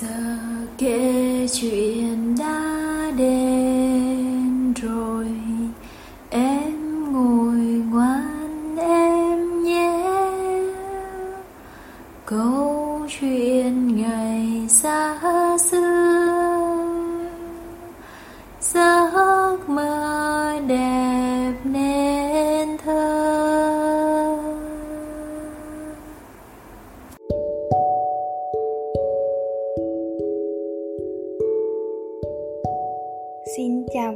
giờ kể chuyện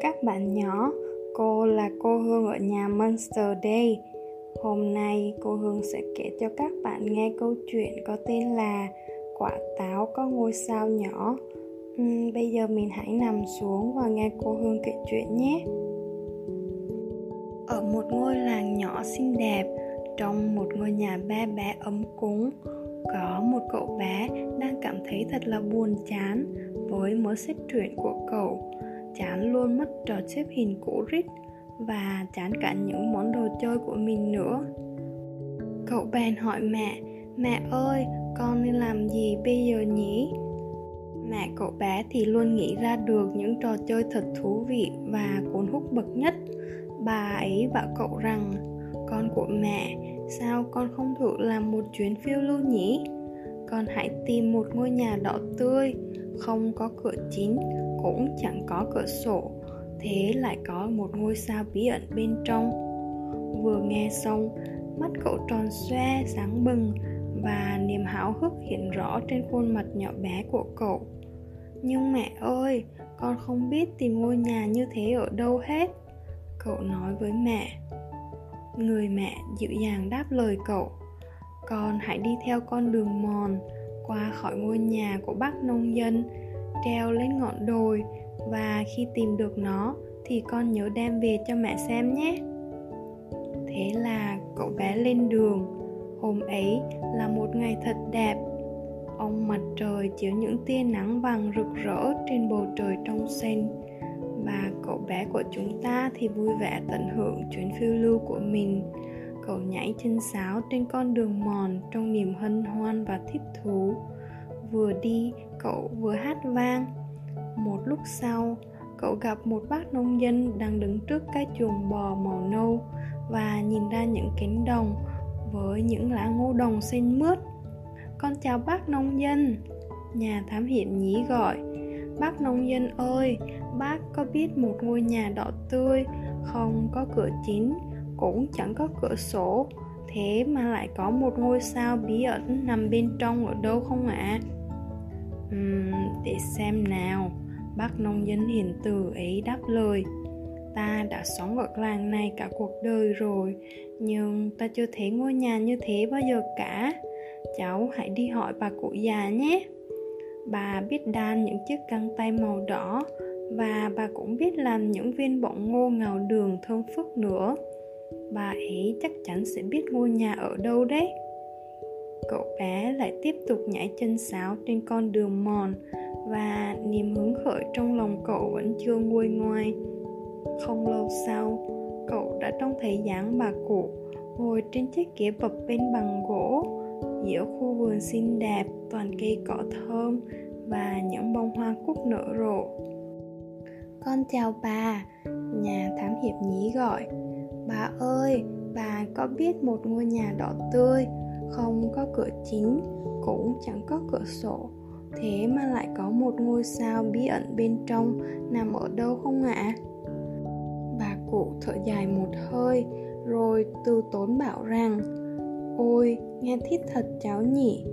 các bạn nhỏ, cô là cô Hương ở nhà Monster Day. Hôm nay cô Hương sẽ kể cho các bạn nghe câu chuyện có tên là Quả táo có ngôi sao nhỏ. Uhm, bây giờ mình hãy nằm xuống và nghe cô Hương kể chuyện nhé. Ở một ngôi làng nhỏ xinh đẹp, trong một ngôi nhà ba bé ấm cúng, có một cậu bé đang cảm thấy thật là buồn chán với mớ sách truyện của cậu chán luôn, mất trò xếp hình cũ rít và chán cả những món đồ chơi của mình nữa. Cậu bèn hỏi mẹ mẹ ơi, con nên làm gì bây giờ nhỉ? Mẹ cậu bé thì luôn nghĩ ra được những trò chơi thật thú vị và cuốn hút bậc nhất. Bà ấy bảo cậu rằng, con của mẹ, sao con không thử làm một chuyến phiêu lưu nhỉ? Con hãy tìm một ngôi nhà đỏ tươi, không có cửa chính cũng chẳng có cửa sổ, thế lại có một ngôi sao bí ẩn bên trong. Vừa nghe xong, mắt cậu tròn xoe, sáng bừng và niềm háo hức hiện rõ trên khuôn mặt nhỏ bé của cậu. Nhưng mẹ ơi, con không biết tìm ngôi nhà như thế ở đâu hết, cậu nói với mẹ. Người mẹ dịu dàng đáp lời cậu, con hãy đi theo con đường mòn, qua khỏi ngôi nhà của bác nông dân treo lên ngọn đồi. Và khi tìm được nó, thì con nhớ đem về cho mẹ xem nhé. Thế là cậu bé lên đường. Hôm ấy là một ngày thật đẹp. Ông mặt trời chiếu những tia nắng vàng rực rỡ trên bầu trời trong xanh và cậu bé của chúng ta thì vui vẻ tận hưởng chuyến phiêu lưu của mình. Cậu nhảy chân sáo trên con đường mòn trong niềm hân hoan và thích thú vừa đi, cậu vừa hát vang. Một lúc sau, cậu gặp một bác nông dân đang đứng trước cái chuồng bò màu nâu và nhìn ra những cánh đồng với những lá ngô đồng xanh mướt. Con chào bác nông dân, nhà thám hiểm nhí gọi. Bác nông dân ơi, bác có biết một ngôi nhà đỏ tươi không có cửa chính, cũng chẳng có cửa sổ, thế mà lại có một ngôi sao bí ẩn nằm bên trong ở đâu không ạ? à? Uhm, để xem nào. Bác nông dân hiền từ ấy đáp lời ta đã sống ở làng này cả cuộc đời rồi nhưng ta chưa thấy ngôi nhà như thế bao giờ cả. Cháu hãy đi hỏi bà cụ già nhé. Bà biết đan những chiếc găng tay màu đỏ và bà cũng biết làm những viên bọng ngô ngào đường thơm phức nữa. Bà ấy chắc chắn sẽ biết ngôi nhà ở đâu đấy cậu bé lại tiếp tục nhảy chân sáo trên con đường mòn và niềm hứng khởi trong lòng cậu vẫn chưa nguôi ngoai. Không lâu sau, cậu đã trông thấy dáng bà cụ ngồi trên chiếc ghế bập bên bằng gỗ giữa khu vườn xinh đẹp, toàn cây cỏ thơm và những bông hoa cúc nở rộ. Con chào bà, nhà thám hiệp nhí gọi. Bà ơi, bà có biết một ngôi nhà đỏ tươi không có cửa chính, cũng chẳng có cửa sổ. Thế mà lại có một ngôi sao bí ẩn bên trong nằm ở đâu không ạ? À? bà cụ thở dài một hơi, rồi từ tốn bảo rằng, ôi, nghe thiết thật cháu nhỉ.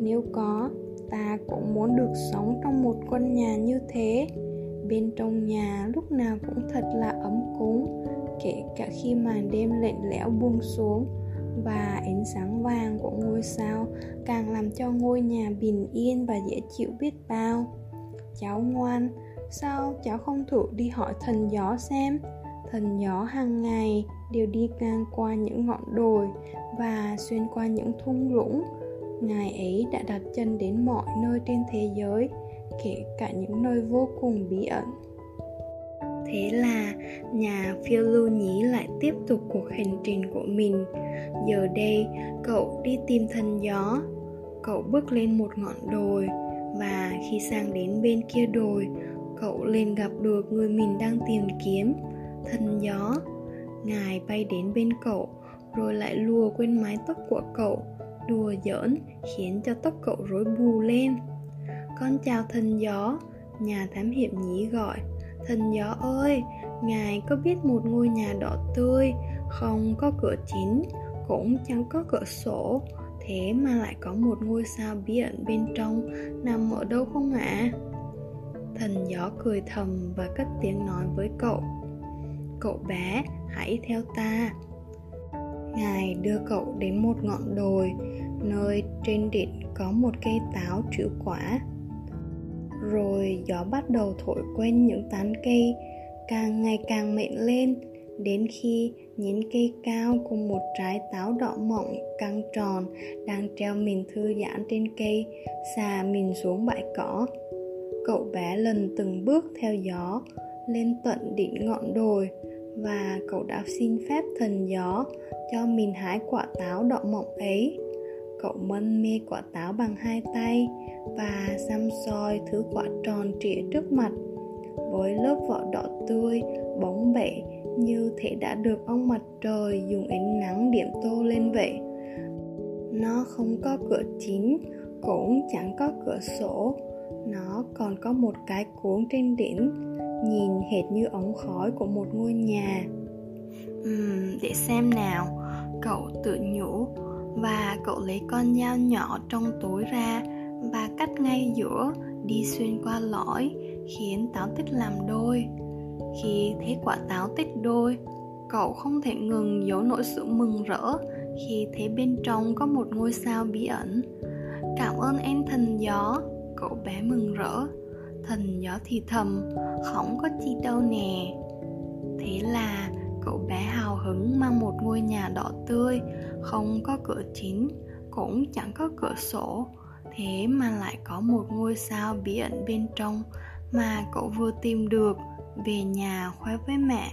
Nếu có, ta cũng muốn được sống trong một căn nhà như thế. Bên trong nhà lúc nào cũng thật là ấm cúng, kể cả khi màn đêm lạnh lẽo buông xuống và ánh sáng vàng của ngôi sao càng làm cho ngôi nhà bình yên và dễ chịu biết bao. Cháu ngoan, sao cháu không thử đi hỏi thần gió xem? Thần gió hàng ngày đều đi ngang qua những ngọn đồi và xuyên qua những thung lũng. Ngài ấy đã đặt chân đến mọi nơi trên thế giới, kể cả những nơi vô cùng bí ẩn thế là nhà phiêu lưu nhí lại tiếp tục cuộc hành trình của mình. Giờ đây, cậu đi tìm thần gió. Cậu bước lên một ngọn đồi, và khi sang đến bên kia đồi, cậu liền gặp được người mình đang tìm kiếm, thần gió. Ngài bay đến bên cậu, rồi lại lùa quên mái tóc của cậu, đùa giỡn, khiến cho tóc cậu rối bù lên. Con chào thần gió, nhà thám hiểm nhí gọi thần gió ơi, ngài có biết một ngôi nhà đỏ tươi không có cửa chính, cũng chẳng có cửa sổ, thế mà lại có một ngôi sao bí ẩn bên trong, nằm ở đâu không ạ? À? thần gió cười thầm và cất tiếng nói với cậu. Cậu bé, hãy theo ta. Ngài đưa cậu đến một ngọn đồi, nơi trên đỉnh có một cây táo trĩu quả rồi gió bắt đầu thổi quen những tán cây càng ngày càng mịn lên. Đến khi nhánh cây cao cùng một trái táo đỏ mọng căng tròn đang treo mình thư giãn trên cây, xà mình xuống bãi cỏ. Cậu bé lần từng bước theo gió, lên tận đỉnh ngọn đồi và cậu đã xin phép thần gió cho mình hái quả táo đỏ mọng ấy cậu mân mê quả táo bằng hai tay và xăm soi thứ quả tròn trịa trước mặt. Với lớp vỏ đỏ tươi bóng bẩy như thể đã được ông mặt trời dùng ánh nắng điểm tô lên vậy. Nó không có cửa chính cũng chẳng có cửa sổ. Nó còn có một cái cuốn trên đỉnh nhìn hệt như ống khói của một ngôi nhà. Uhm, để xem nào. Cậu tự nhủ và cậu lấy con dao nhỏ trong túi ra và cắt ngay giữa, đi xuyên qua lõi, khiến táo tích làm đôi. Khi thấy quả táo tích đôi, cậu không thể ngừng giấu nỗi sự mừng rỡ khi thấy bên trong có một ngôi sao bí ẩn. Cảm ơn em, thần gió, cậu bé mừng rỡ. Thần gió thì thầm, không có chi đâu nè. Thế là cậu bé hào hứng mang một ngôi nhà đỏ tươi, không có cửa chính, cũng chẳng có cửa sổ. Thế mà lại có một ngôi sao bí ẩn bên trong mà cậu vừa tìm được, về nhà khoe với mẹ.